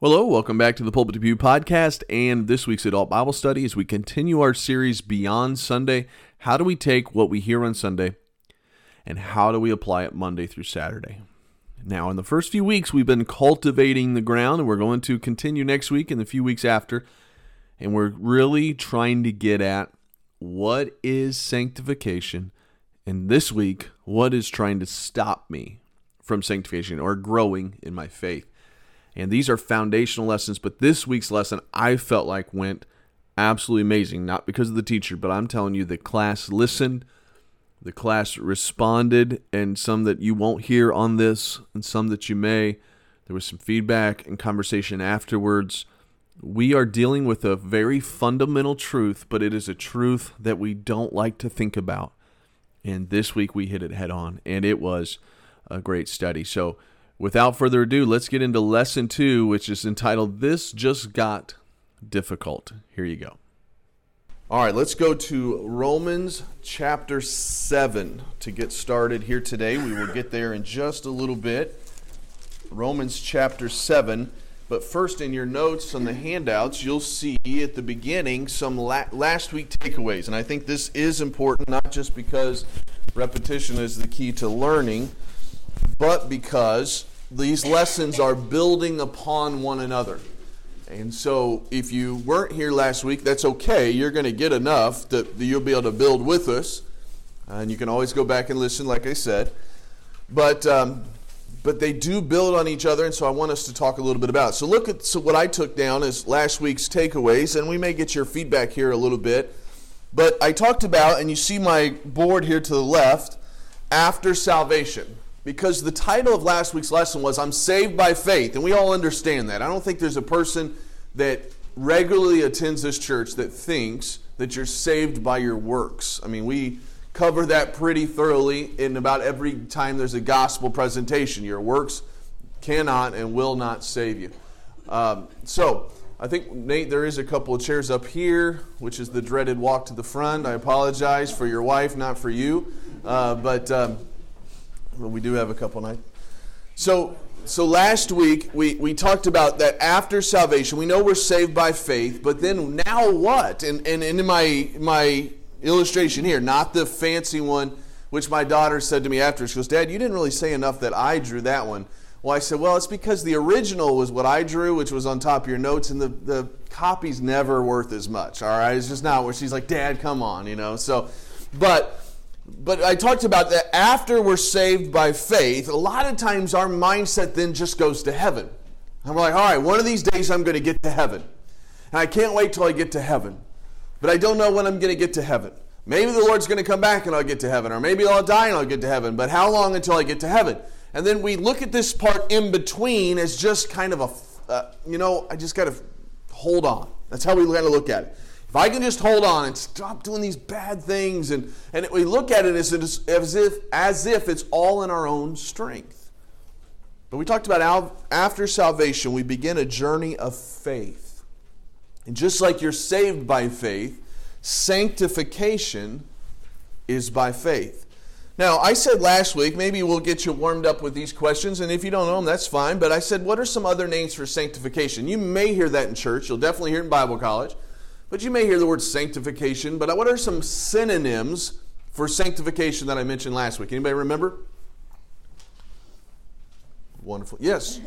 Hello, welcome back to the Pulpit to Pew podcast and this week's adult Bible study as we continue our series Beyond Sunday. How do we take what we hear on Sunday and how do we apply it Monday through Saturday? Now, in the first few weeks, we've been cultivating the ground and we're going to continue next week and the few weeks after. And we're really trying to get at what is sanctification and this week, what is trying to stop me from sanctification or growing in my faith. And these are foundational lessons, but this week's lesson I felt like went absolutely amazing. Not because of the teacher, but I'm telling you, the class listened, the class responded, and some that you won't hear on this, and some that you may. There was some feedback and conversation afterwards. We are dealing with a very fundamental truth, but it is a truth that we don't like to think about. And this week we hit it head on, and it was a great study. So, without further ado, let's get into lesson two, which is entitled This Just Got Difficult. Here you go. All right, let's go to Romans chapter 7 to get started here today. We will get there in just a little bit. Romans chapter 7. But first, in your notes on the handouts, you'll see at the beginning some la- last week takeaways. And I think this is important, not just because repetition is the key to learning, but because these lessons are building upon one another. And so, if you weren't here last week, that's okay. You're going to get enough that you'll be able to build with us. And you can always go back and listen, like I said. But um, but they do build on each other, and so I want us to talk a little bit about it. So look at so what I took down as last week's takeaways, and we may get your feedback here a little bit. But I talked about, and you see my board here to the left, after salvation because the title of last week's lesson was I'm saved by faith, and we all understand that. I don't think there's a person that regularly attends this church that thinks that you're saved by your works. I mean, we cover that pretty thoroughly in about every time there's a gospel presentation. Your works cannot and will not save you. Um, so, I think, Nate, there is a couple of chairs up here, which is the dreaded walk to the front. I apologize for your wife, not for you. Uh, but. Um, but we do have a couple nights. So, so last week we, we talked about that after salvation, we know we're saved by faith, but then now what? And, and, and in my, my illustration here, not the fancy one, which my daughter said to me after, she goes, Dad, you didn't really say enough that I drew that one. Well, I said, well, it's because the original was what I drew, which was on top of your notes, and the, the copy's never worth as much, all right? It's just not where she's like, Dad, come on, you know? So, but but I talked about that after we're saved by faith, a lot of times our mindset then just goes to heaven. And we're like, all right, one of these days I'm going to get to heaven. And I can't wait till I get to heaven. But I don't know when I'm going to get to heaven. Maybe the Lord's going to come back and I'll get to heaven. Or maybe I'll die and I'll get to heaven. But how long until I get to heaven? And then we look at this part in between as just kind of a, uh, you know, I just got to hold on. That's how we got to look at it. If I can just hold on and stop doing these bad things, and, and we look at it as, as, if, as if it's all in our own strength. But we talked about after salvation, we begin a journey of faith. And just like you're saved by faith, sanctification is by faith. Now, I said last week, maybe we'll get you warmed up with these questions, and if you don't know them, that's fine. But I said, what are some other names for sanctification? You may hear that in church. You'll definitely hear it in Bible college. But you may hear the word sanctification. But what are some synonyms for sanctification that I mentioned last week? Anybody remember? Wonderful. Yes.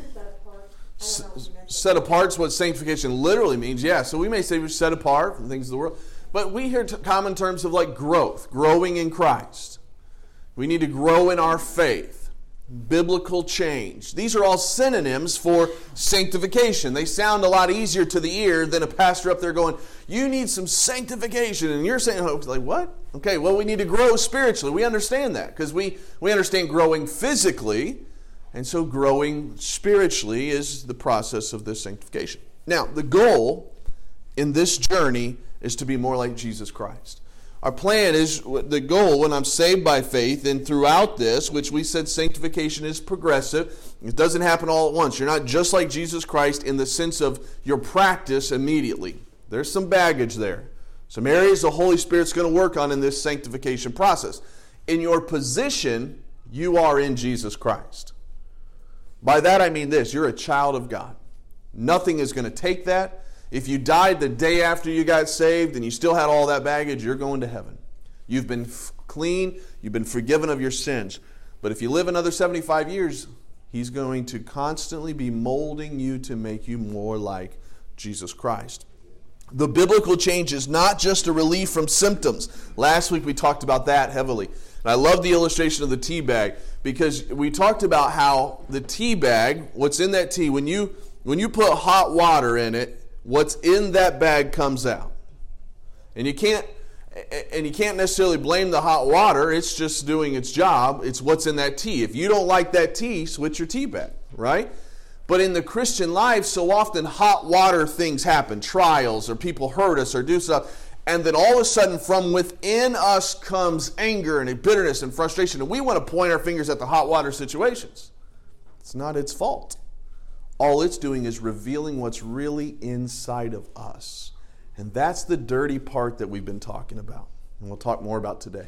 Set apart is what sanctification literally means. Yeah, so we may say we're set apart from things of the world. But we hear common terms of like growth, growing in Christ. We need to grow in our faith biblical change. These are all synonyms for sanctification. They sound a lot easier to the ear than a pastor up there going, You need some sanctification. And you're saying, oh, like, what? Okay, well, we need to grow spiritually. We understand that because we, we understand growing physically. And so growing spiritually is the process of this sanctification. Now, the goal in this journey is to be more like Jesus Christ. Our plan is the goal when I'm saved by faith, and throughout this, which we said sanctification is progressive, it doesn't happen all at once. You're not just like Jesus Christ in the sense of your practice immediately. There's some baggage there. Some areas the Holy Spirit's going to work on in this sanctification process. In your position, you are in Jesus Christ. By that I mean this you're a child of God. Nothing is going to take that. If you died the day after you got saved and you still had all that baggage, you're going to heaven. You've been f- clean, you've been forgiven of your sins. But if you live another 75 years, He's going to constantly be molding you to make you more like Jesus Christ. The biblical change is not just a relief from symptoms. Last week we talked about that heavily. And I love the illustration of the tea bag because we talked about how the tea bag, what's in that tea, when you when you put hot water in it, what's in that bag comes out. And you can't and you can't necessarily blame the hot water, it's just doing its job. It's what's in that tea. If you don't like that tea, switch your tea bag, right? But in the Christian life, so often hot water things happen, trials, or people hurt us or do stuff. And then all of a sudden, from within us comes anger and bitterness and frustration. And we want to point our fingers at the hot water situations. It's not its fault. All it's doing is revealing what's really inside of us. And that's the dirty part that we've been talking about. And we'll talk more about today.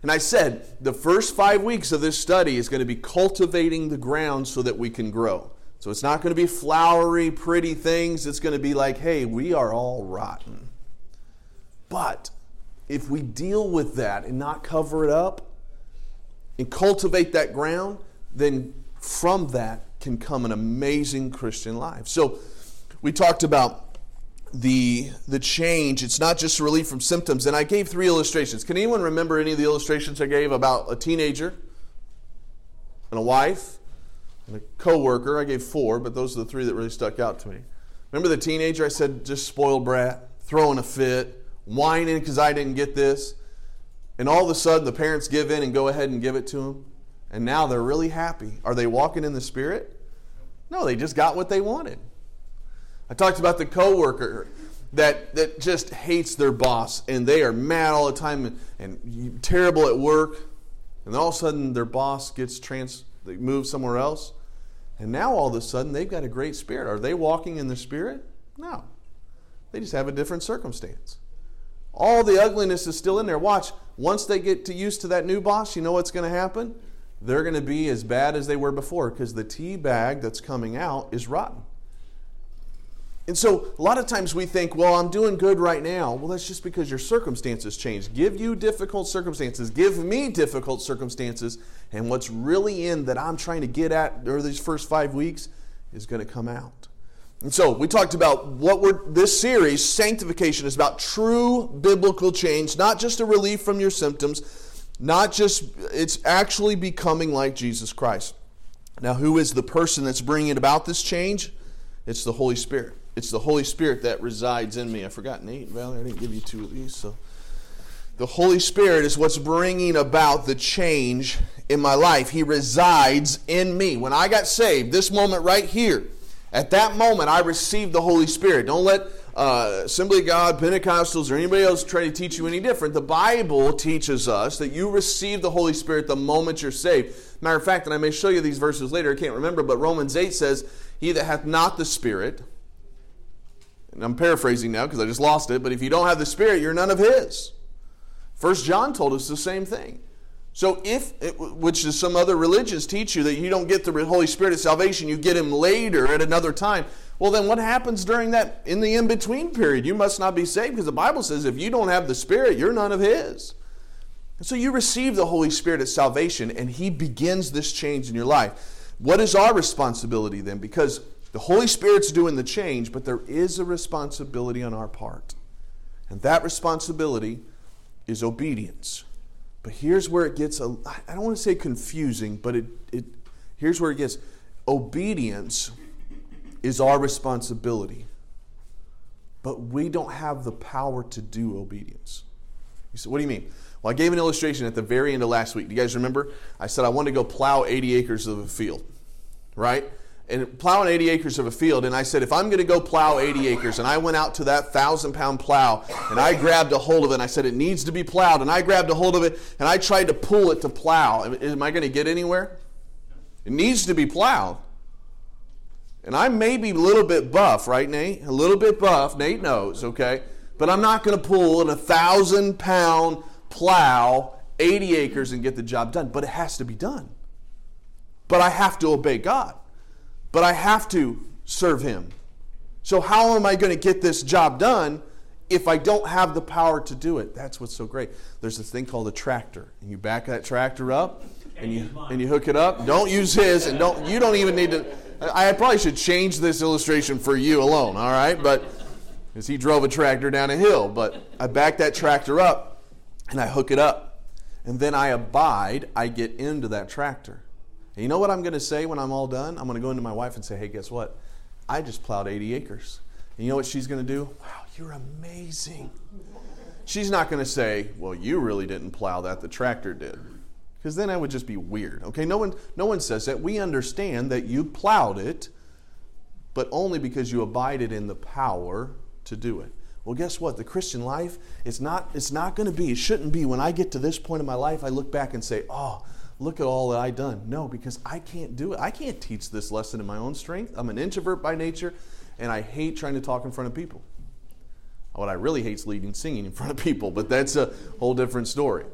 And I said the first five weeks of this study is going to be cultivating the ground so that we can grow. So it's not going to be flowery, pretty things. It's going to be like, hey, we are all rotten. But if we deal with that and not cover it up and cultivate that ground, then from that can come an amazing Christian life. So we talked about the the change. It's not just relief from symptoms. And i gave three illustrations. Can anyone remember any of the illustrations i gave about a teenager and a wife and a coworker? I gave four but those are the three that really stuck out to me. Remember the teenager? I said just spoiled brat throwing a fit whining because i didn't get this. And all of a sudden the parents give in and go ahead and give it to them and now they're really happy are they walking in the spirit no they just got what they wanted I talked about the coworker that that just hates their boss and they are mad all the time and, and terrible at work, and all of a sudden their boss gets trans they move somewhere else, and now all of a sudden they've got a great spirit. Are they walking in the spirit? No, they just have a different circumstance. All the ugliness is still in there. Watch, once they get to used to that new boss, you know what's going to happen? They're going to be as bad as they were before because the tea bag that's coming out is rotten. And so a lot of times we think, well, I'm doing good right now. Well, that's just because your circumstances change. Give you difficult circumstances. Give me difficult circumstances. And what's really in that I'm trying to get at over these first five weeks is going to come out. And so we talked about what we're, this series, sanctification, is about true biblical change, not just a relief from your symptoms, not just, it's actually becoming like Jesus Christ. Now, who is the person that's bringing about this change? It's the Holy Spirit. It's the Holy Spirit that resides in me. I forgot Nate, Valerie. I didn't give you two of these. So, the Holy Spirit is what's bringing about the change in my life. He resides in me. When I got saved, this moment right here, at that moment, I received the Holy Spirit. Don't let uh, Assembly of God, Pentecostals, or anybody else try to teach you any different. The Bible teaches us that you receive the Holy Spirit the moment you're saved. Matter of fact, and I may show you these verses later, I can't remember, but Romans 8 says, He that hath not the Spirit, and I'm paraphrasing now because I just lost it, but if you don't have the Spirit, you're none of His. First John told us the same thing. So if, which is some other religions teach you that you don't get the Holy Spirit at salvation, you get Him later at another time. Well, then what happens during that, in the in between period? You must not be saved because the Bible says if you don't have the Spirit, you're none of His. And so you receive the Holy Spirit at salvation, and He begins this change in your life. What is our responsibility then? Because the Holy Spirit's doing the change, but there is a responsibility on our part. And that responsibility is obedience. But here's where it gets, a, I don't want to say confusing, but it, it, here's where it gets obedience is our responsibility. But we don't have the power to do obedience. You said, what do you mean? Well, I gave an illustration at the very end of last week. Do you guys remember? I said I wanted to go plow 80 acres of a field, right? and plowing 80 acres of a field. And I said, if I'm going to go plow 80 acres, and I went out to that thousand pound plow and I grabbed a hold of it, and I said, it needs to be plowed. And I grabbed a hold of it and I tried to pull it to plow. Am I going to get anywhere? It needs to be plowed. And I may be a little bit buff, right, Nate? A little bit buff. Nate knows, okay? But I'm not going to pull a thousand pound plow 80 acres and get the job done. But it has to be done. But I have to obey God but I have to serve him. So, how am I going to get this job done if I don't have the power to do it? That's what's so great. There's this thing called a tractor, and you back that tractor up, and you and you hook it up. Don't use his, and don't you don't even need to. I probably should change this illustration for you alone. All right, but because he drove a tractor down a hill, but I back that tractor up, and I hook it up, and then I abide. I get into that tractor. And you know what I'm going to say when I'm all done? I'm going to go into my wife and say, "Hey, guess what? I just plowed 80 acres. And you know what she's going to do? Wow, you're amazing. She's not going to say, well, you really didn't plow that, the tractor did. Because then that would just be weird. Okay, no one, no one says that. We understand that you plowed it, but only because you abided in the power to do it. Well, guess what? The Christian life, it's not, it's not going to be, it shouldn't be. When I get to this point in my life, I look back and say, oh, look at all that I done. No, because I can't do it. I can't teach this lesson in my own strength. I'm an introvert by nature, and I hate trying to talk in front of people. What I really hate is leading singing in front of people, but that's a whole different story.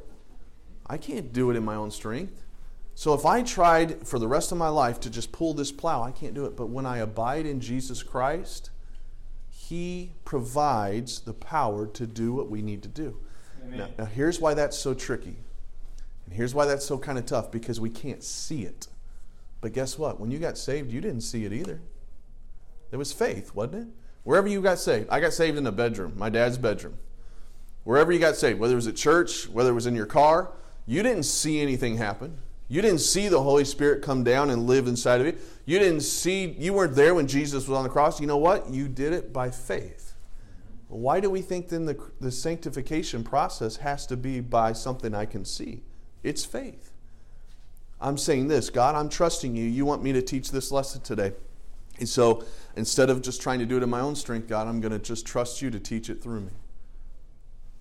I can't do it in my own strength. So if I tried for the rest of my life to just pull this plow, I can't do it. But when I abide in Jesus Christ, He provides the power to do what we need to do. Now, now, here's why that's so tricky. And here's why that's so kind of tough because we can't see it. But guess what? When you got saved, you didn't see it either. There was faith, wasn't it? Wherever you got saved, I got saved in a bedroom, my dad's bedroom. Wherever you got saved, whether it was at church, whether it was in your car, you didn't see anything happen. You didn't see the Holy Spirit come down and live inside of you. You didn't see, you weren't there when Jesus was on the cross. You know what? You did it by faith. Why do we think then the, the sanctification process has to be by something I can see? It's faith. I'm saying this God, I'm trusting you. You want me to teach this lesson today. And so instead of just trying to do it in my own strength, God, I'm going to just trust you to teach it through me.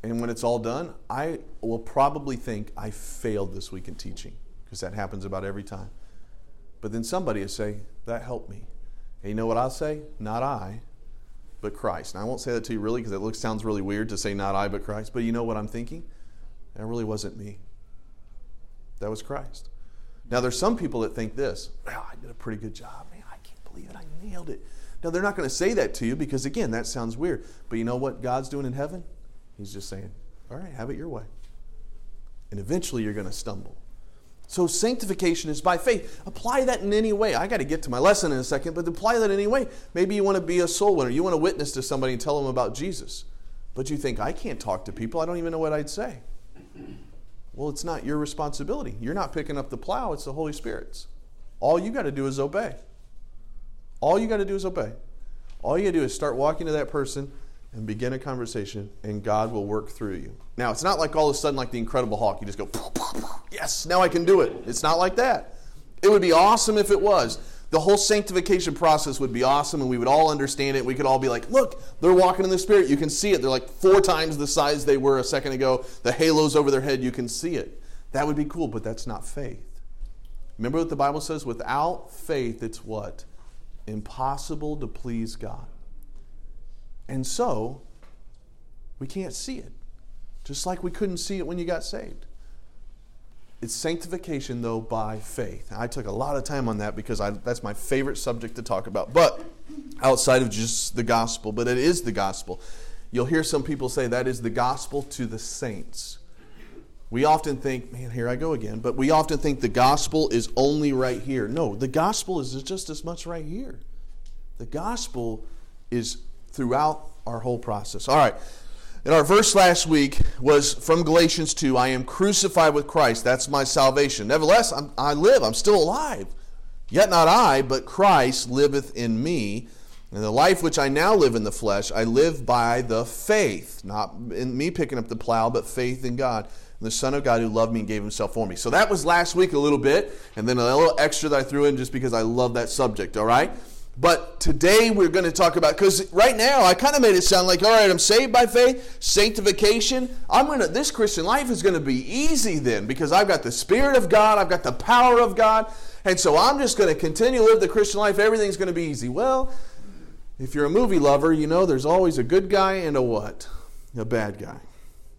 And when it's all done, I will probably think I failed this week in teaching because that happens about every time. But then somebody will say, That helped me. And you know what I'll say? Not I, but Christ. And I won't say that to you really because it looks sounds really weird to say not I, but Christ. But you know what I'm thinking? That really wasn't me. That was Christ. Now, there's some people that think this, well, I did a pretty good job. Man, I can't believe it. I nailed it. Now, they're not going to say that to you because, again, that sounds weird. But you know what God's doing in heaven? He's just saying, all right, have it your way. And eventually you're going to stumble. So, sanctification is by faith. Apply that in any way. I got to get to my lesson in a second, but apply that in any way. Maybe you want to be a soul winner. You want to witness to somebody and tell them about Jesus. But you think, I can't talk to people. I don't even know what I'd say. Well, it's not your responsibility. You're not picking up the plow, it's the Holy Spirit's. All you got to do is obey. All you got to do is obey. All you got to do is start walking to that person and begin a conversation, and God will work through you. Now, it's not like all of a sudden, like the Incredible Hulk, you just go, yes, now I can do it. It's not like that. It would be awesome if it was the whole sanctification process would be awesome and we would all understand it. We could all be like, look, they're walking in the Spirit. You can see it. They're like four times the size they were a second ago. The halo's over their head. You can see it. That would be cool, but that's not faith. Remember what the Bible says? Without faith, it's what? Impossible to please God. And so, we can't see it. Just like we couldn't see it when you got saved. It's sanctification, though, by faith. I took a lot of time on that because I, that's my favorite subject to talk about. But outside of just the gospel, but it is the gospel. You'll hear some people say that is the gospel to the saints. We often think, man, here I go again, but we often think the gospel is only right here. No, the gospel is just as much right here. The gospel is throughout our whole process. All right. And our verse last week was from Galatians 2 I am crucified with Christ. That's my salvation. Nevertheless, I'm, i live. I'm still alive. Yet not I, but Christ liveth in me. And the life which I now live in the flesh, I live by the faith, not in me picking up the plow, but faith in God, and the Son of God who loved me and gave himself for me. So that was last week a little bit, and then a little extra that I threw in just because I love that subject, all right? But today we're going to talk about because right now I kind of made it sound like all right, I'm saved by faith, sanctification. I'm gonna this Christian life is going to be easy then because I've got the Spirit of God, I've got the power of God, and so I'm just going to continue to live the Christian life. Everything's going to be easy. Well, if you're a movie lover, you know there's always a good guy and a what? A bad guy.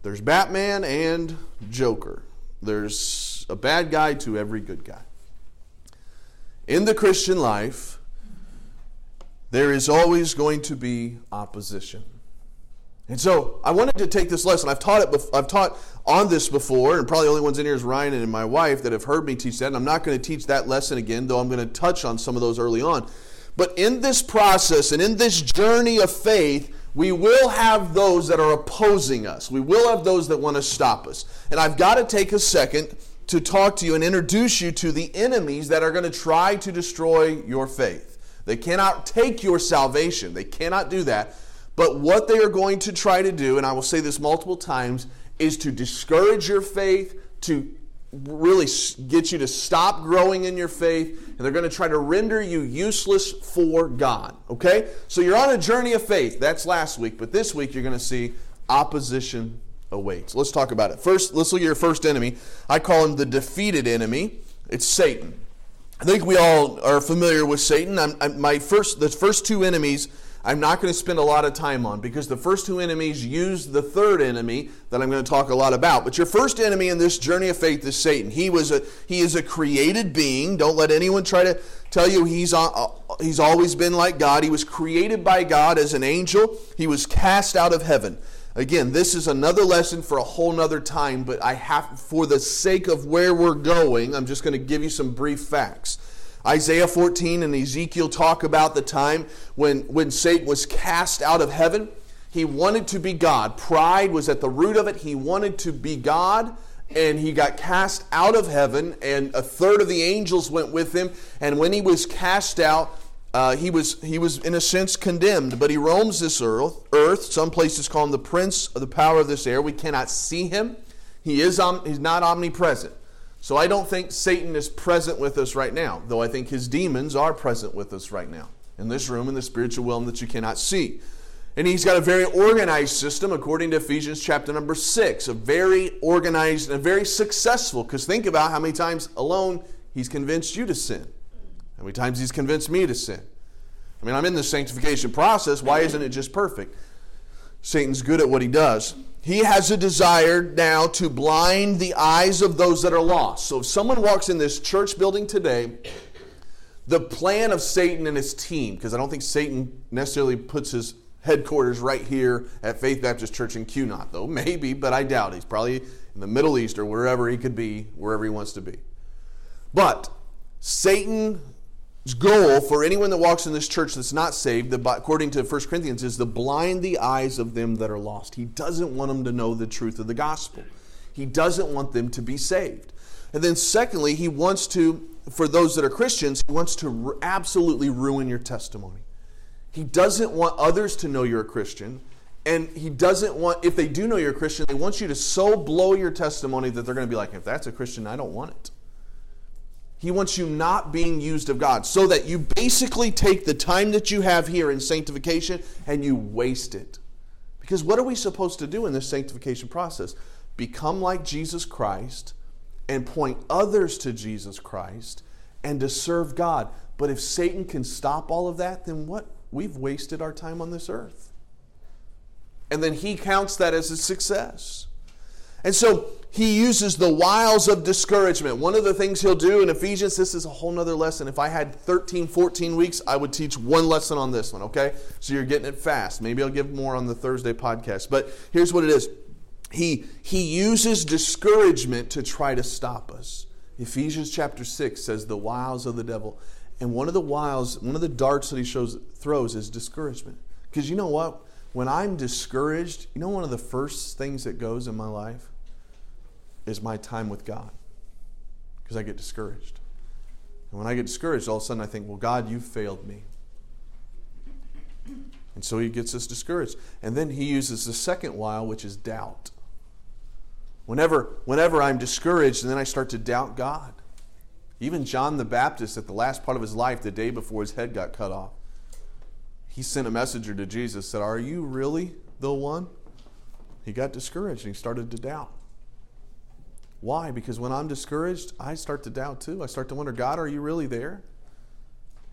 There's Batman and Joker. There's a bad guy to every good guy. In the Christian life, there is always going to be opposition. And so I wanted to take this lesson. I've taught it. Bef- I've taught on this before, and probably the only ones in here is Ryan and my wife that have heard me teach that. And I'm not going to teach that lesson again, though I'm going to touch on some of those early on. But in this process and in this journey of faith, we will have those that are opposing us. We will have those that want to stop us. And I've got to take a second to talk to you and introduce you to the enemies that are going to try to destroy your faith. They cannot take your salvation. They cannot do that. But what they are going to try to do, and I will say this multiple times, is to discourage your faith, to really get you to stop growing in your faith, and they're going to try to render you useless for God. Okay? So you're on a journey of faith. That's last week, but this week you're going to see opposition awaits. Let's talk about it. First, let's look at your first enemy. I call him the defeated enemy. It's Satan. I think we all are familiar with Satan. I'm, I'm, my first, the first two enemies I'm not going to spend a lot of time on because the first two enemies use the third enemy that I'm going to talk a lot about. But your first enemy in this journey of faith is Satan. He was a he is a created being. Don't let anyone try to tell you he's uh, he's always been like God. He was created by God as an angel. He was cast out of heaven. Again, this is another lesson for a whole nother time, but I have for the sake of where we're going, I'm just going to give you some brief facts. Isaiah 14 and Ezekiel talk about the time when, when Satan was cast out of heaven. He wanted to be God. Pride was at the root of it. He wanted to be God, and he got cast out of heaven, and a third of the angels went with him. And when he was cast out, uh, he was he was in a sense condemned, but he roams this earth. Earth. Some places call him the prince of the power of this air. We cannot see him. He is om- he's not omnipresent. So I don't think Satan is present with us right now, though I think his demons are present with us right now in this room in the spiritual realm that you cannot see. And he's got a very organized system, according to Ephesians chapter number six, a very organized and a very successful. Because think about how many times alone he's convinced you to sin, how many times he's convinced me to sin. I mean, I'm in the sanctification process. Why isn't it just perfect? Satan's good at what he does he has a desire now to blind the eyes of those that are lost. So if someone walks in this church building today, the plan of Satan and his team, because I don't think Satan necessarily puts his headquarters right here at Faith Baptist Church in Cunot, though maybe, but I doubt. He's probably in the Middle East or wherever he could be, wherever he wants to be. But Satan goal for anyone that walks in this church that's not saved, according to 1 Corinthians, is to blind the eyes of them that are lost. He doesn't want them to know the truth of the gospel. He doesn't want them to be saved. And then, secondly, he wants to, for those that are Christians, he wants to absolutely ruin your testimony. He doesn't want others to know you're a Christian. And he doesn't want, if they do know you're a Christian, they want you to so blow your testimony that they're going to be like, if that's a Christian, I don't want it. He wants you not being used of God so that you basically take the time that you have here in sanctification and you waste it. Because what are we supposed to do in this sanctification process? Become like Jesus Christ and point others to Jesus Christ and to serve God. But if Satan can stop all of that, then what? We've wasted our time on this earth. And then he counts that as a success. And so he uses the wiles of discouragement. One of the things he'll do in Ephesians, this is a whole nother lesson. If I had 13, 14 weeks, I would teach one lesson on this one, okay? So you're getting it fast. Maybe I'll give more on the Thursday podcast. But here's what it is He, he uses discouragement to try to stop us. Ephesians chapter 6 says the wiles of the devil. And one of the wiles, one of the darts that he shows, throws is discouragement. Because you know what? When I'm discouraged, you know one of the first things that goes in my life? Is my time with God because I get discouraged. And when I get discouraged, all of a sudden I think, well, God, you failed me. And so he gets us discouraged. And then he uses the second wile, which is doubt. Whenever, whenever I'm discouraged, and then I start to doubt God. Even John the Baptist, at the last part of his life, the day before his head got cut off, he sent a messenger to Jesus, said, Are you really the one? He got discouraged and he started to doubt. Why? Because when I'm discouraged, I start to doubt too. I start to wonder, God, are you really there?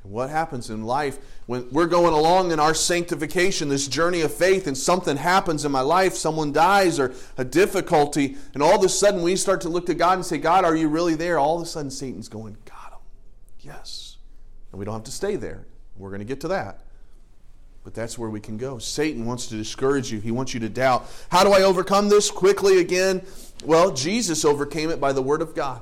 And what happens in life when we're going along in our sanctification, this journey of faith, and something happens in my life, someone dies or a difficulty, and all of a sudden we start to look to God and say, God, are you really there? All of a sudden Satan's going, Got him. Yes. And we don't have to stay there. We're going to get to that. But that's where we can go. Satan wants to discourage you. He wants you to doubt. How do I overcome this quickly again? Well, Jesus overcame it by the Word of God.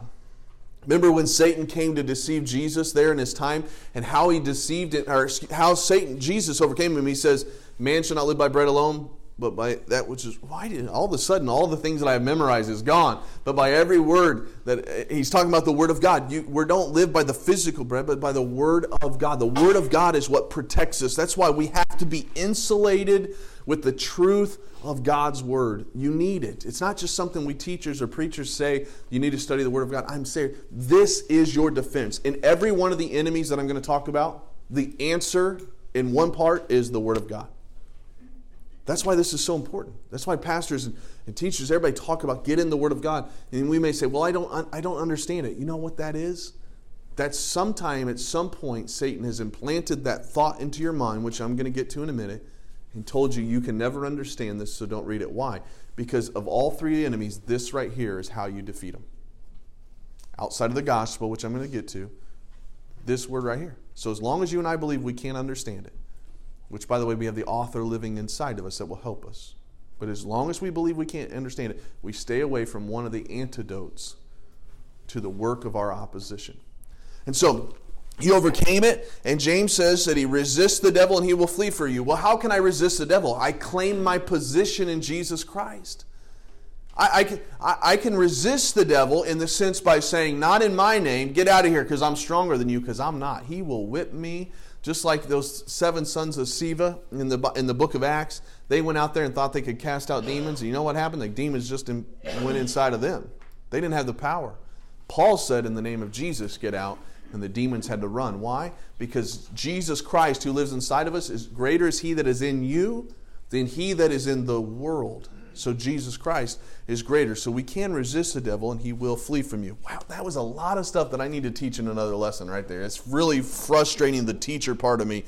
Remember when Satan came to deceive Jesus there in his time and how he deceived it, or how Satan, Jesus overcame him. He says, Man shall not live by bread alone, but by that which is why did all of a sudden all the things that I have memorized is gone. But by every word that uh, he's talking about the word of God. You we don't live by the physical bread, but by the word of God. The word of God is what protects us. That's why we have to be insulated with the truth of God's word. You need it. It's not just something we teachers or preachers say, you need to study the word of God. I'm saying this is your defense. In every one of the enemies that I'm going to talk about, the answer in one part is the word of God. That's why this is so important. That's why pastors and, and, teachers, everybody talk about get in the Word of God. And we may say, well, I don't, I don't understand it. You know what that is? That sometime, at some point, Satan has implanted that thought into your mind, which I'm going to get to in a minute, and told you you can never understand this, so don't read it. Why? Because of all three enemies, this right here is how you defeat them. Outside of the gospel, which I'm going to get to, this word right here. So as long as you and I believe we can't understand it, which, by the way, we have the author living inside of us that will help us. But as long as we believe we can't understand it, we stay away from one of the antidotes to the work of our opposition. And so he overcame it, and James says that he resists the devil and he will flee for you. Well, how can I resist the devil? I claim my position in Jesus Christ. I, I, can, I, I can resist the devil in the sense by saying, Not in my name, get out of here because I'm stronger than you, because I'm not. He will whip me just like those seven sons of Sceva in the, in the book of Acts, they went out there and thought they could cast out demons. And you know what happened? The demons just in, went inside of them. They didn't have the power. Paul said, in the name of Jesus, get out. And the demons had to run. Why? Because Jesus Christ, who lives inside of us, is greater is he that is in you than he that is in the world. So Jesus Christ is greater. So we can resist the devil and he will flee from you. Wow, that was a lot of stuff that I need to teach in another lesson right there. It's really frustrating the teacher part of me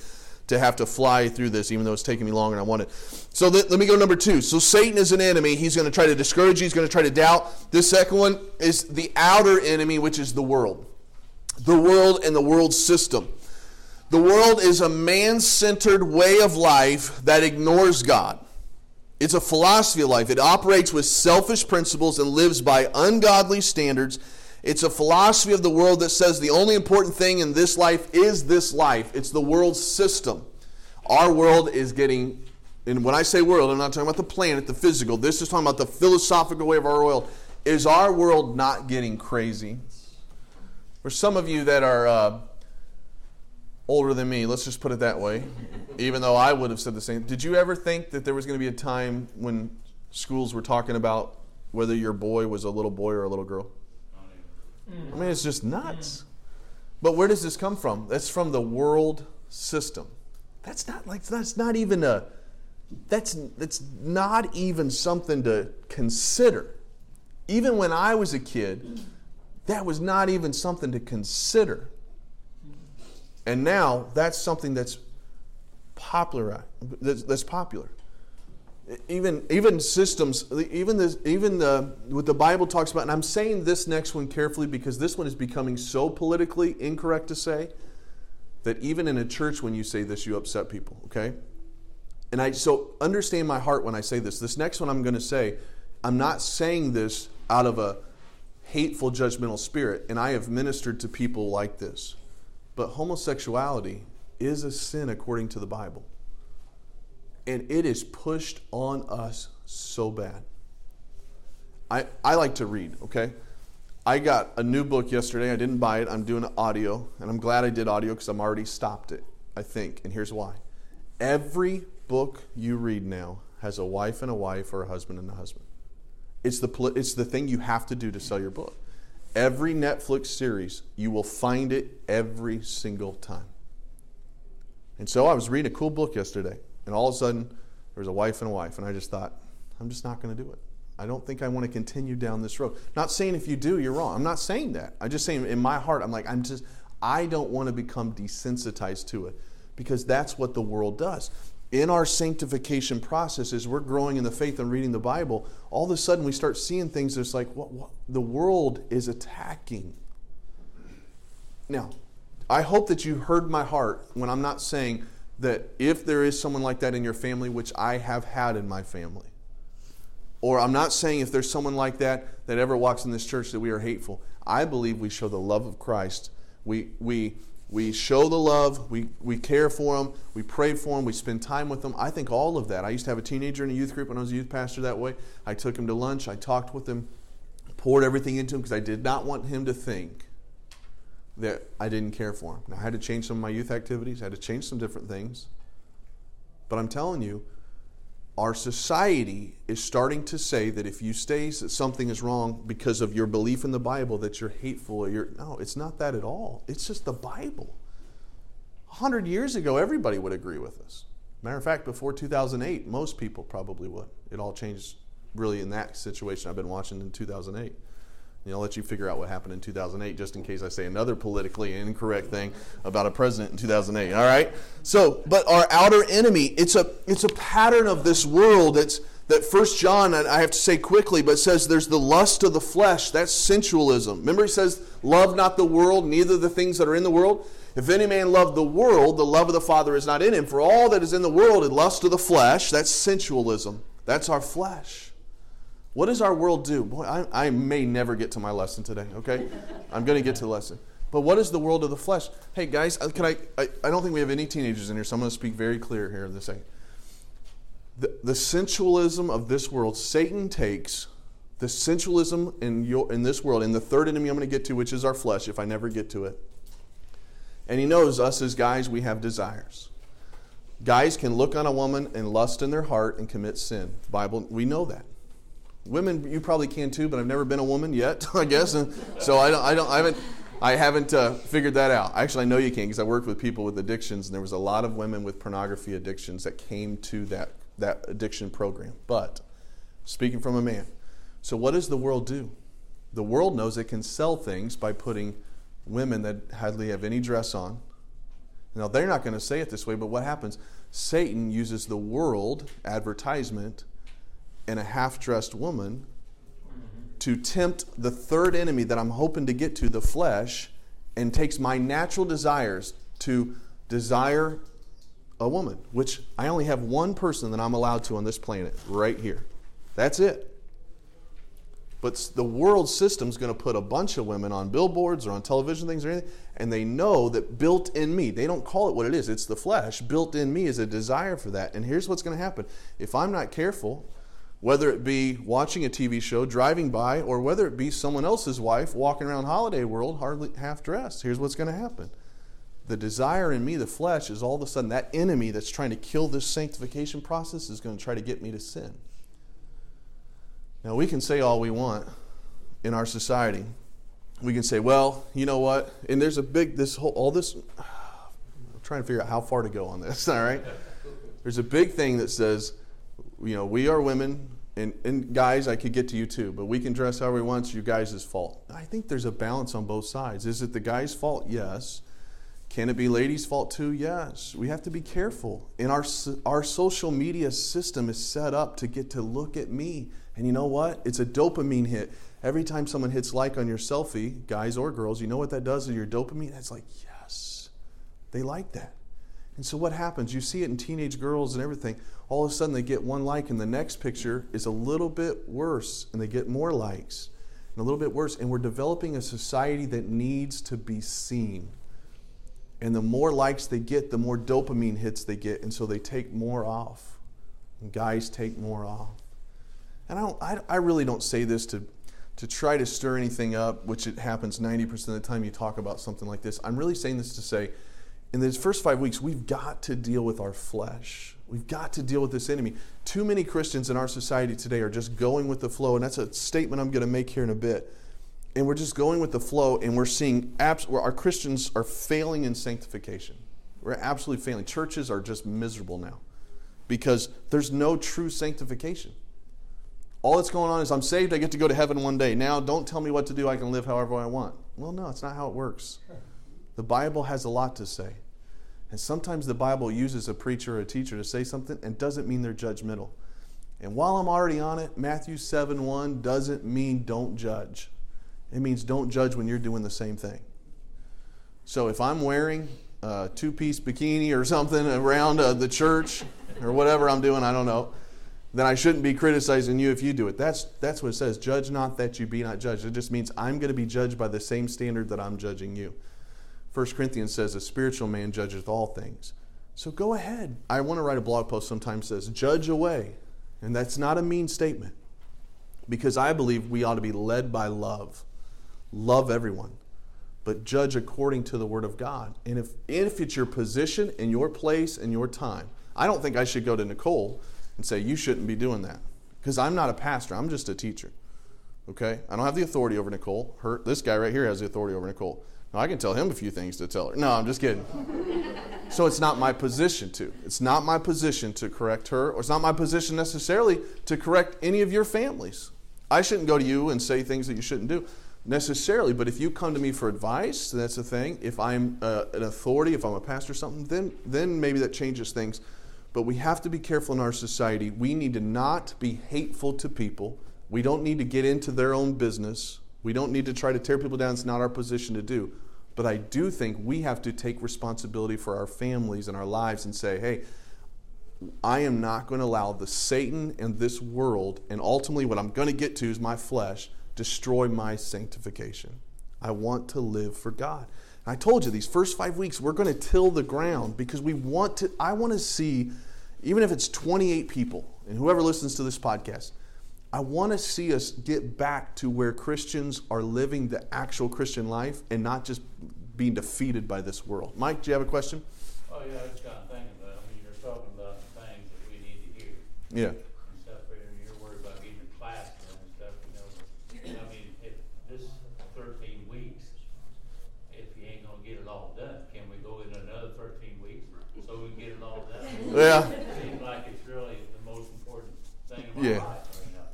to have to fly through this, even though it's taking me longer than I wanted. So let, let me go number two. So Satan is an enemy. He's going to try to discourage you. He's going to try to doubt. This second one is the outer enemy, which is the world. The world and the world system. The world is a man centered way of life that ignores God. It's a philosophy of life. It operates with selfish principles and lives by ungodly standards. It's a philosophy of the world that says the only important thing in this life is this life. It's the world system. Our world is getting, and when I say world, I'm not talking about the planet, the physical. This is talking about the philosophical way of our world. Is our world not getting crazy? For some of you that are uh, older than me, let's just put it that way, even though I would have said the same. Did you ever think that there was going to be a time when schools were talking about whether your boy was a little boy or a little girl? I mean, it's just nuts. But where does this come from? That's from the world system. That's not like that's not even a that's that's not even something to consider. Even when I was a kid, that was not even something to consider. And now that's something that's popular. That's, popular. Even even systems, even the even the what the Bible talks about. And I'm saying this next one carefully because this one is becoming so politically incorrect to say that even in a church, when you say this, you upset people. Okay. And I so understand my heart when I say this. This next one I'm going to say, I'm not saying this out of a hateful, judgmental spirit. And I have ministered to people like this. But homosexuality is a sin according to the Bible. And it is pushed on us so bad. I, I like to read, okay? I got a new book yesterday. I didn't buy it. I'm doing audio, and I'm glad I did audio because I'm already stopped it, I think. And here's why. Every book you read now has a wife and a wife or a husband and a husband. It's the, it's the thing you have to do to sell your book. Every Netflix series, you will find it every single time. And so I was reading a cool book yesterday, and all of a sudden there was a wife and a wife, and I just thought, I'm just not going to do it. I don't think I want to continue down this road. Not saying if you do, you're wrong. I'm not saying that. I'm just saying in my heart, I'm like, I'm just, I don't want to become desensitized to it because that's what the world does in our sanctification process, as we're growing in the faith and reading the Bible, all of a sudden we start seeing things that's like, what, what the world is attacking. Now, I hope that you heard my heart when I'm not saying that if there is someone like that in your family, which I have had in my family, or I'm not saying if there's someone like that that ever walks in this church that we are hateful. I believe we show the love of Christ. We, we, we show the love, we, we care for them, we pray for them, we spend time with them. I think all of that. I used to have a teenager in a youth group when I was a youth pastor that way. I took him to lunch, I talked with him, poured everything into him because I did not want him to think that I didn't care for him. Now, I had to change some of my youth activities, I had to change some different things. But I'm telling you, our society is starting to say that if you say that something is wrong because of your belief in the Bible, that you're hateful or you're. No, it's not that at all. It's just the Bible. A hundred years ago, everybody would agree with us. Matter of fact, before 2008, most people probably would. It all changed really in that situation I've been watching in 2008. I'll let you figure out what happened in 2008 just in case I say another politically incorrect thing about a president in 2008. All right? So, but our outer enemy, it's a it's a pattern of this world that's that first John, I have to say quickly, but says there's the lust of the flesh. That's sensualism. Remember, he says, Love not the world, neither the things that are in the world. If any man love the world, the love of the Father is not in him. For all that is in the world is lust of the flesh. That's sensualism. That's our flesh. What does our world do? Boy, I, I may never get to my lesson today, okay? I'm going to get to the lesson. But what is the world of the flesh? Hey, guys, uh, can I, I, I don't think we have any teenagers in here, so I'm going to speak very clear here in this second. The, the sensualism of this world, Satan takes the sensualism in, your, in this world, in the third enemy I'm going to get to, which is our flesh, if I never get to it. And he knows us as guys, we have desires. Guys can look on a woman and lust in their heart and commit sin. Bible, we know that. Women, you probably can too, but I've never been a woman yet, I guess. And so I don't, I don't, I haven't, I haven't uh, figured that out. Actually, I know you can because I worked with people with addictions, and there was a lot of women with pornography addictions that came to that that addiction program. But speaking from a man, so what does the world do? The world knows it can sell things by putting women that hardly have any dress on. Now they're not going to say it this way, but what happens? Satan uses the world advertisement and a half dressed woman to tempt the third enemy that I'm hoping to get to, the flesh, and takes my natural desires to desire a woman, which I only have one person that I'm allowed to on this planet, right here. That's it. But the world system is going to put a bunch of women on billboards or on television things or anything, and they know that built in me, they don't call it what it is, it's the flesh. Built in me is a desire for that. And here's what's going to happen if I'm not careful, whether it be watching a TV show, driving by, or whether it be someone else's wife walking around Holiday World hardly half dressed. Here's what's going to happen. The desire in me, the flesh, is all of a sudden that enemy that's trying to kill this sanctification process is going to try to get me to sin. Now, we can say all we want in our society. We can say, well, you know what? And there's a big, this whole, all this, I'm trying to figure out how far to go on this, all right? There's a big thing that says, you know, we are women, and, and guys, I could get to you too, but we can dress however we want. It's your guys' fault. I think there's a balance on both sides. Is it the guy's fault? Yes. Can it be ladies' fault too? Yes. We have to be careful. And our, our social media system is set up to get to look at me. And you know what? It's a dopamine hit. Every time someone hits like on your selfie, guys or girls, you know what that does to your dopamine? It's like, yes, they like that. And so what happens? You see it in teenage girls and everything. All of a sudden they get one like, and the next picture is a little bit worse, and they get more likes, and a little bit worse. And we're developing a society that needs to be seen. And the more likes they get, the more dopamine hits they get, and so they take more off. And guys take more off. And I, don't, I, I really don't say this to, to try to stir anything up, which it happens 90% of the time you talk about something like this. I'm really saying this to say, in these first five weeks, we've got to deal with our flesh. We've got to deal with this enemy. Too many Christians in our society today are just going with the flow, and that's a statement I'm going to make here in a bit. And we're just going with the flow, and we're seeing abs- where our Christians are failing in sanctification. We're absolutely failing. Churches are just miserable now because there's no true sanctification. All that's going on is I'm saved, I get to go to heaven one day. Now, don't tell me what to do, I can live however I want. Well, no, it's not how it works. The Bible has a lot to say. And sometimes the Bible uses a preacher or a teacher to say something and doesn't mean they're judgmental. And while I'm already on it, Matthew 7 1 doesn't mean don't judge. It means don't judge when you're doing the same thing. So if I'm wearing a two piece bikini or something around uh, the church or whatever I'm doing, I don't know, then I shouldn't be criticizing you if you do it. That's, that's what it says. Judge not that you be not judged. It just means I'm going to be judged by the same standard that I'm judging you. 1 Corinthians says, A spiritual man judgeth all things. So go ahead. I want to write a blog post sometimes says, Judge away. And that's not a mean statement because I believe we ought to be led by love. Love everyone but judge according to the word of God. And if, if it's your position and your place and your time, I don't think I should go to Nicole and say, You shouldn't be doing that. Because I'm not a pastor, I'm just a teacher. Okay? I don't have the authority over Nicole. Her, this guy right here has the authority over Nicole. I can tell him a few things to tell her. No, I'm just kidding. so it's not my position to. It's not my position to correct her, or it's not my position necessarily to correct any of your families. I shouldn't go to you and say things that you shouldn't do necessarily, but if you come to me for advice, that's the thing. If I'm uh, an authority, if I'm a pastor or something, then, then maybe that changes things. But we have to be careful in our society. We need to not be hateful to people. We don't need to get into their own business. We don't need to try to tear people down. It's not our position to do. But I do think we have to take responsibility for our families and our lives and say, hey, I am not going to allow the Satan and this world, and ultimately what I'm going to get to is my flesh, destroy my sanctification. I want to live for God. And I told you these first five weeks, we're going to till the ground because we want to, I want to see, even if it's 28 people, and whoever listens to this podcast, I want to see us get back to where Christians are living the actual Christian life and not just being defeated by this world. Mike, do you have a question? Oh, yeah, I was kind of thinking about I mean, you're talking about things that we need to hear. Yeah. So for you're worried about even class time and stuff. You know, this 13 weeks if you ain't going to get it all done can we go in another 13 weeks so we get it all done. Yeah. It seems like it's really the most important thing in my yeah. life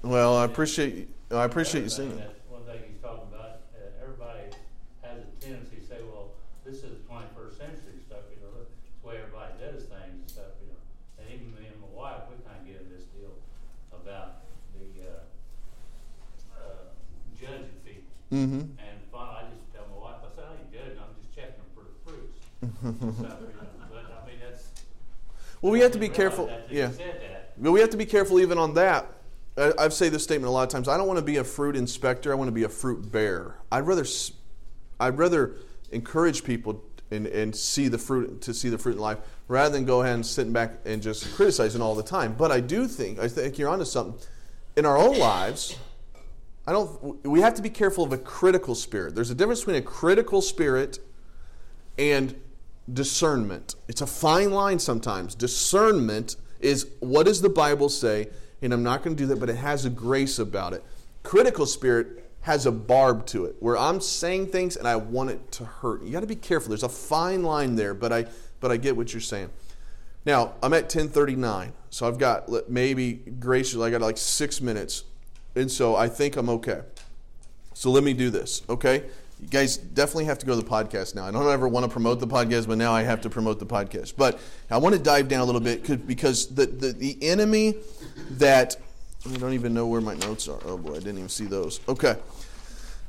Well, I appreciate I appreciate you saying that. That's one thing he's talking about. Uh, everybody has a tendency to say, "Well, this is the 21st century stuff." You know, that's the way everybody does things and stuff. You know, and even me and my wife, we kind of get in this deal about the uh, uh, judging people. Mm-hmm. And finally, I just tell my wife, I said, "I ain't judging. I'm just checking them for the fruits." Well, we have to be careful. Yeah. But we have to be careful even on that. I've said this statement a lot of times. I don't want to be a fruit inspector. I want to be a fruit bearer. I'd rather, I'd rather encourage people and, and see the fruit to see the fruit in life rather than go ahead and sitting back and just criticizing all the time. But I do think I think you're onto something. In our own lives, I don't. We have to be careful of a critical spirit. There's a difference between a critical spirit and discernment. It's a fine line sometimes. Discernment is what does the Bible say? And I'm not going to do that, but it has a grace about it. Critical spirit has a barb to it where I'm saying things and I want it to hurt. You got to be careful. There's a fine line there, but I but I get what you're saying. Now, I'm at 1039. So I've got maybe graciously I got like 6 minutes. And so I think I'm okay. So let me do this, okay? You guys definitely have to go to the podcast now. I don't ever want to promote the podcast, but now I have to promote the podcast. But I want to dive down a little bit because the, the, the enemy that I don't even know where my notes are. Oh boy, I didn't even see those. Okay.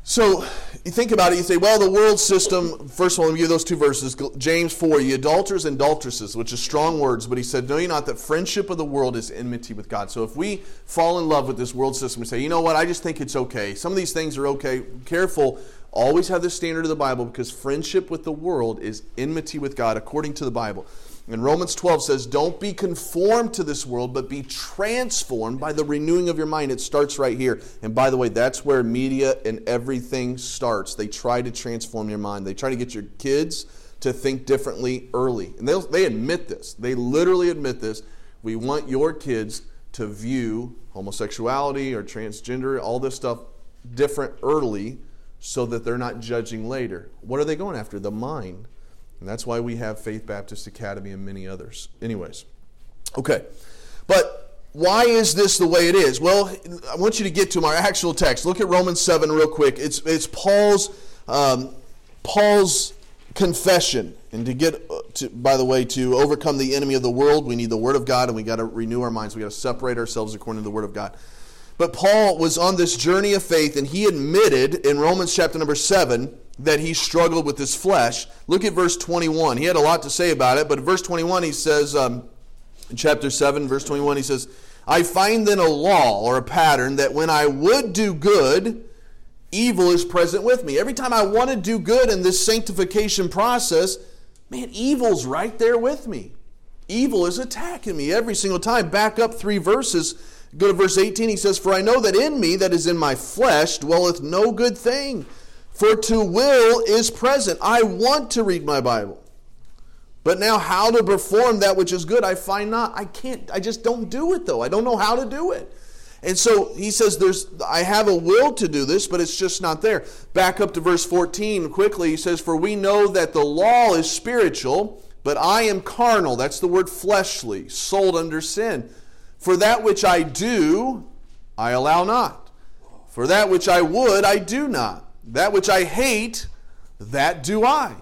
So you think about it, you say, well, the world system, first of all, let me give those two verses. James 4, ye adulterers and adulteresses, which is strong words, but he said, Know ye not that friendship of the world is enmity with God? So if we fall in love with this world system and say, you know what, I just think it's okay. Some of these things are okay. Careful Always have the standard of the Bible because friendship with the world is enmity with God according to the Bible. And Romans 12 says, Don't be conformed to this world, but be transformed by the renewing of your mind. It starts right here. And by the way, that's where media and everything starts. They try to transform your mind, they try to get your kids to think differently early. And they they admit this. They literally admit this. We want your kids to view homosexuality or transgender, all this stuff, different early so that they're not judging later. What are they going after? The mind. And that's why we have Faith Baptist Academy and many others. Anyways, okay. But why is this the way it is? Well, I want you to get to my actual text. Look at Romans 7 real quick. It's, it's Paul's, um, Paul's confession. And to get, uh, to, by the way, to overcome the enemy of the world, we need the Word of God and we got to renew our minds. We got to separate ourselves according to the Word of God. But Paul was on this journey of faith, and he admitted in Romans chapter number 7, that he struggled with his flesh. Look at verse 21. He had a lot to say about it, but verse 21 he says, um, in chapter 7, verse 21, he says, I find then a law or a pattern that when I would do good, evil is present with me. Every time I want to do good in this sanctification process, man, evil's right there with me. Evil is attacking me every single time. Back up three verses. Go to verse 18. He says, For I know that in me, that is in my flesh, dwelleth no good thing. For to will is present. I want to read my Bible. But now, how to perform that which is good, I find not. I can't, I just don't do it though. I don't know how to do it. And so he says, There's I have a will to do this, but it's just not there. Back up to verse 14 quickly. He says, For we know that the law is spiritual, but I am carnal. That's the word fleshly, sold under sin. For that which I do, I allow not. For that which I would, I do not. That which I hate, that do I.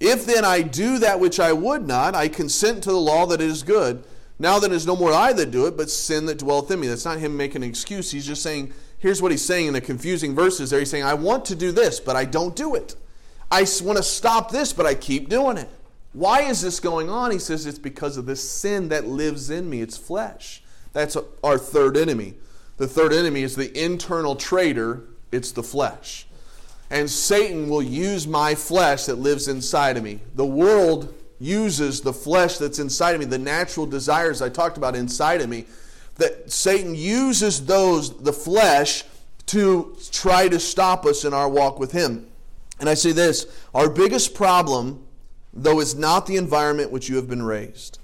If then I do that which I would not, I consent to the law that it is good. Now then is no more I that do it, but sin that dwelleth in me. That's not him making an excuse. He's just saying, here's what he's saying in the confusing verses there. He's saying, I want to do this, but I don't do it. I want to stop this, but I keep doing it. Why is this going on? He says it's because of this sin that lives in me. It's flesh. That's our third enemy. The third enemy is the internal traitor, it's the flesh and Satan will use my flesh that lives inside of me. The world uses the flesh that's inside of me, the natural desires I talked about inside of me, that Satan uses those, the flesh, to try to stop us in our walk with him. And I say this our biggest problem, though, it's not the environment which you have been raised.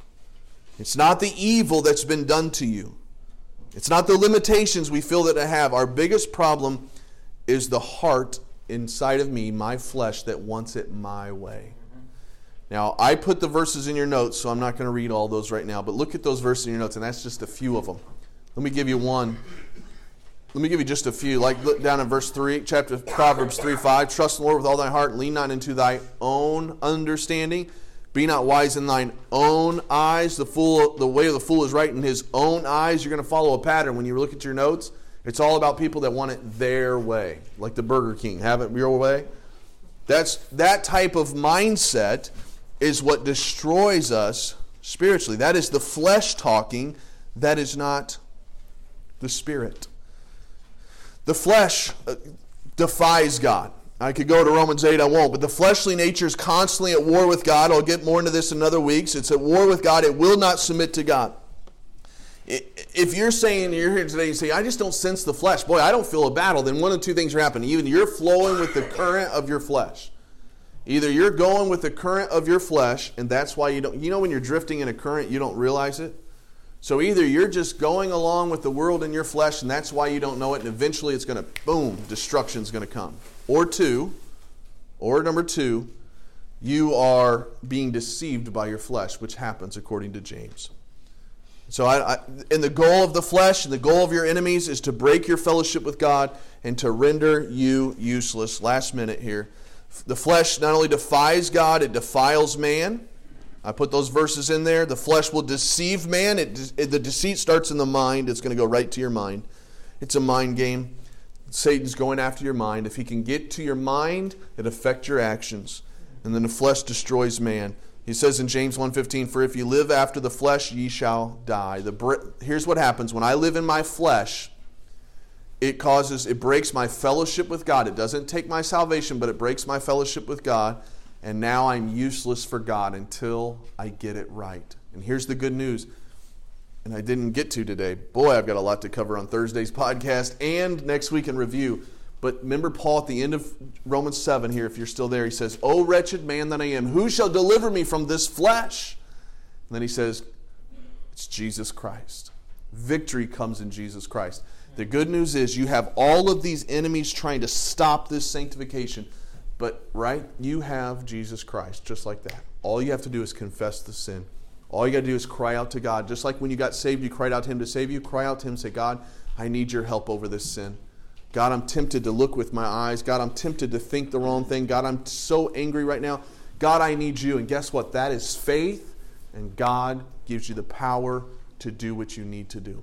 It's not the evil that's been done to you. It's not the limitations we feel that I have. Our biggest problem is the heart inside of me, my flesh, that wants it my way. Now, I put the verses in your notes, so I'm not going to read all those right now, but look at those verses in your notes, and that's just a few of them. Let me give you one. Let me give you just a few. Like, look down in verse 3, chapter Proverbs 3 5. Trust the Lord with all thy heart, lean not into thy own understanding. Be not wise in thine own eyes. The fool, the way of the fool is right in his own eyes. You're going to follow a pattern when you look at your notes. It's all about people that want it their way, like the Burger King. Have it your way. That's that type of mindset is what destroys us spiritually. That is the flesh talking. That is not the spirit. The flesh uh, defies God. I could go to Romans 8, I won't, but the fleshly nature is constantly at war with God. I'll get more into this in other weeks. It's at war with God. It will not submit to God if you're saying you're here today and say, I just don't sense the flesh, boy, I don't feel a battle, then one of two things are happening. Either you're flowing with the current of your flesh. Either you're going with the current of your flesh, and that's why you don't, you know, when you're drifting in a current, you don't realize it. So either you're just going along with the world in your flesh, and that's why you don't know it, and eventually it's going to, boom, destruction's going to come. Or two, or number two, you are being deceived by your flesh, which happens according to James. So, I, I, and the goal of the flesh and the goal of your enemies is to break your fellowship with God and to render you useless. Last minute here. The flesh not only defies God, it defiles man. I put those verses in there. The flesh will deceive man. It, it, the deceit starts in the mind, it's going to go right to your mind. It's a mind game. Satan's going after your mind. If he can get to your mind, it affects your actions. And then the flesh destroys man. He says in James 1:15, "For if you live after the flesh, ye shall die." The, here's what happens when I live in my flesh. It causes it breaks my fellowship with God. It doesn't take my salvation, but it breaks my fellowship with God, and now I'm useless for God until I get it right. And here's the good news. And I didn't get to today. Boy, I've got a lot to cover on Thursday's podcast and next week in review. But remember Paul at the end of Romans 7 here, if you're still there, he says, O wretched man that I am, who shall deliver me from this flesh? And then he says, It's Jesus Christ. Victory comes in Jesus Christ. The good news is you have all of these enemies trying to stop this sanctification. But, right, you have Jesus Christ just like that. All you have to do is confess the sin. All you got to do is cry out to God. Just like when you got saved, you cried out to Him to save you. Cry out to Him say, God, I need your help over this sin. God, I'm tempted to look with my eyes. God, I'm tempted to think the wrong thing. God, I'm so angry right now. God, I need you. And guess what? That is faith, and God gives you the power to do what you need to do.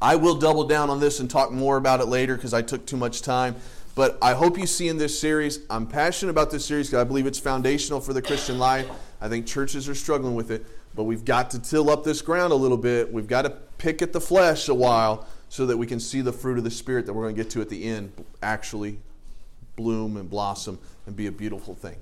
I will double down on this and talk more about it later because I took too much time. But I hope you see in this series, I'm passionate about this series because I believe it's foundational for the Christian life. I think churches are struggling with it, but we've got to till up this ground a little bit. We've got to pick at the flesh a while so that we can see the fruit of the Spirit that we're going to get to at the end actually bloom and blossom and be a beautiful thing.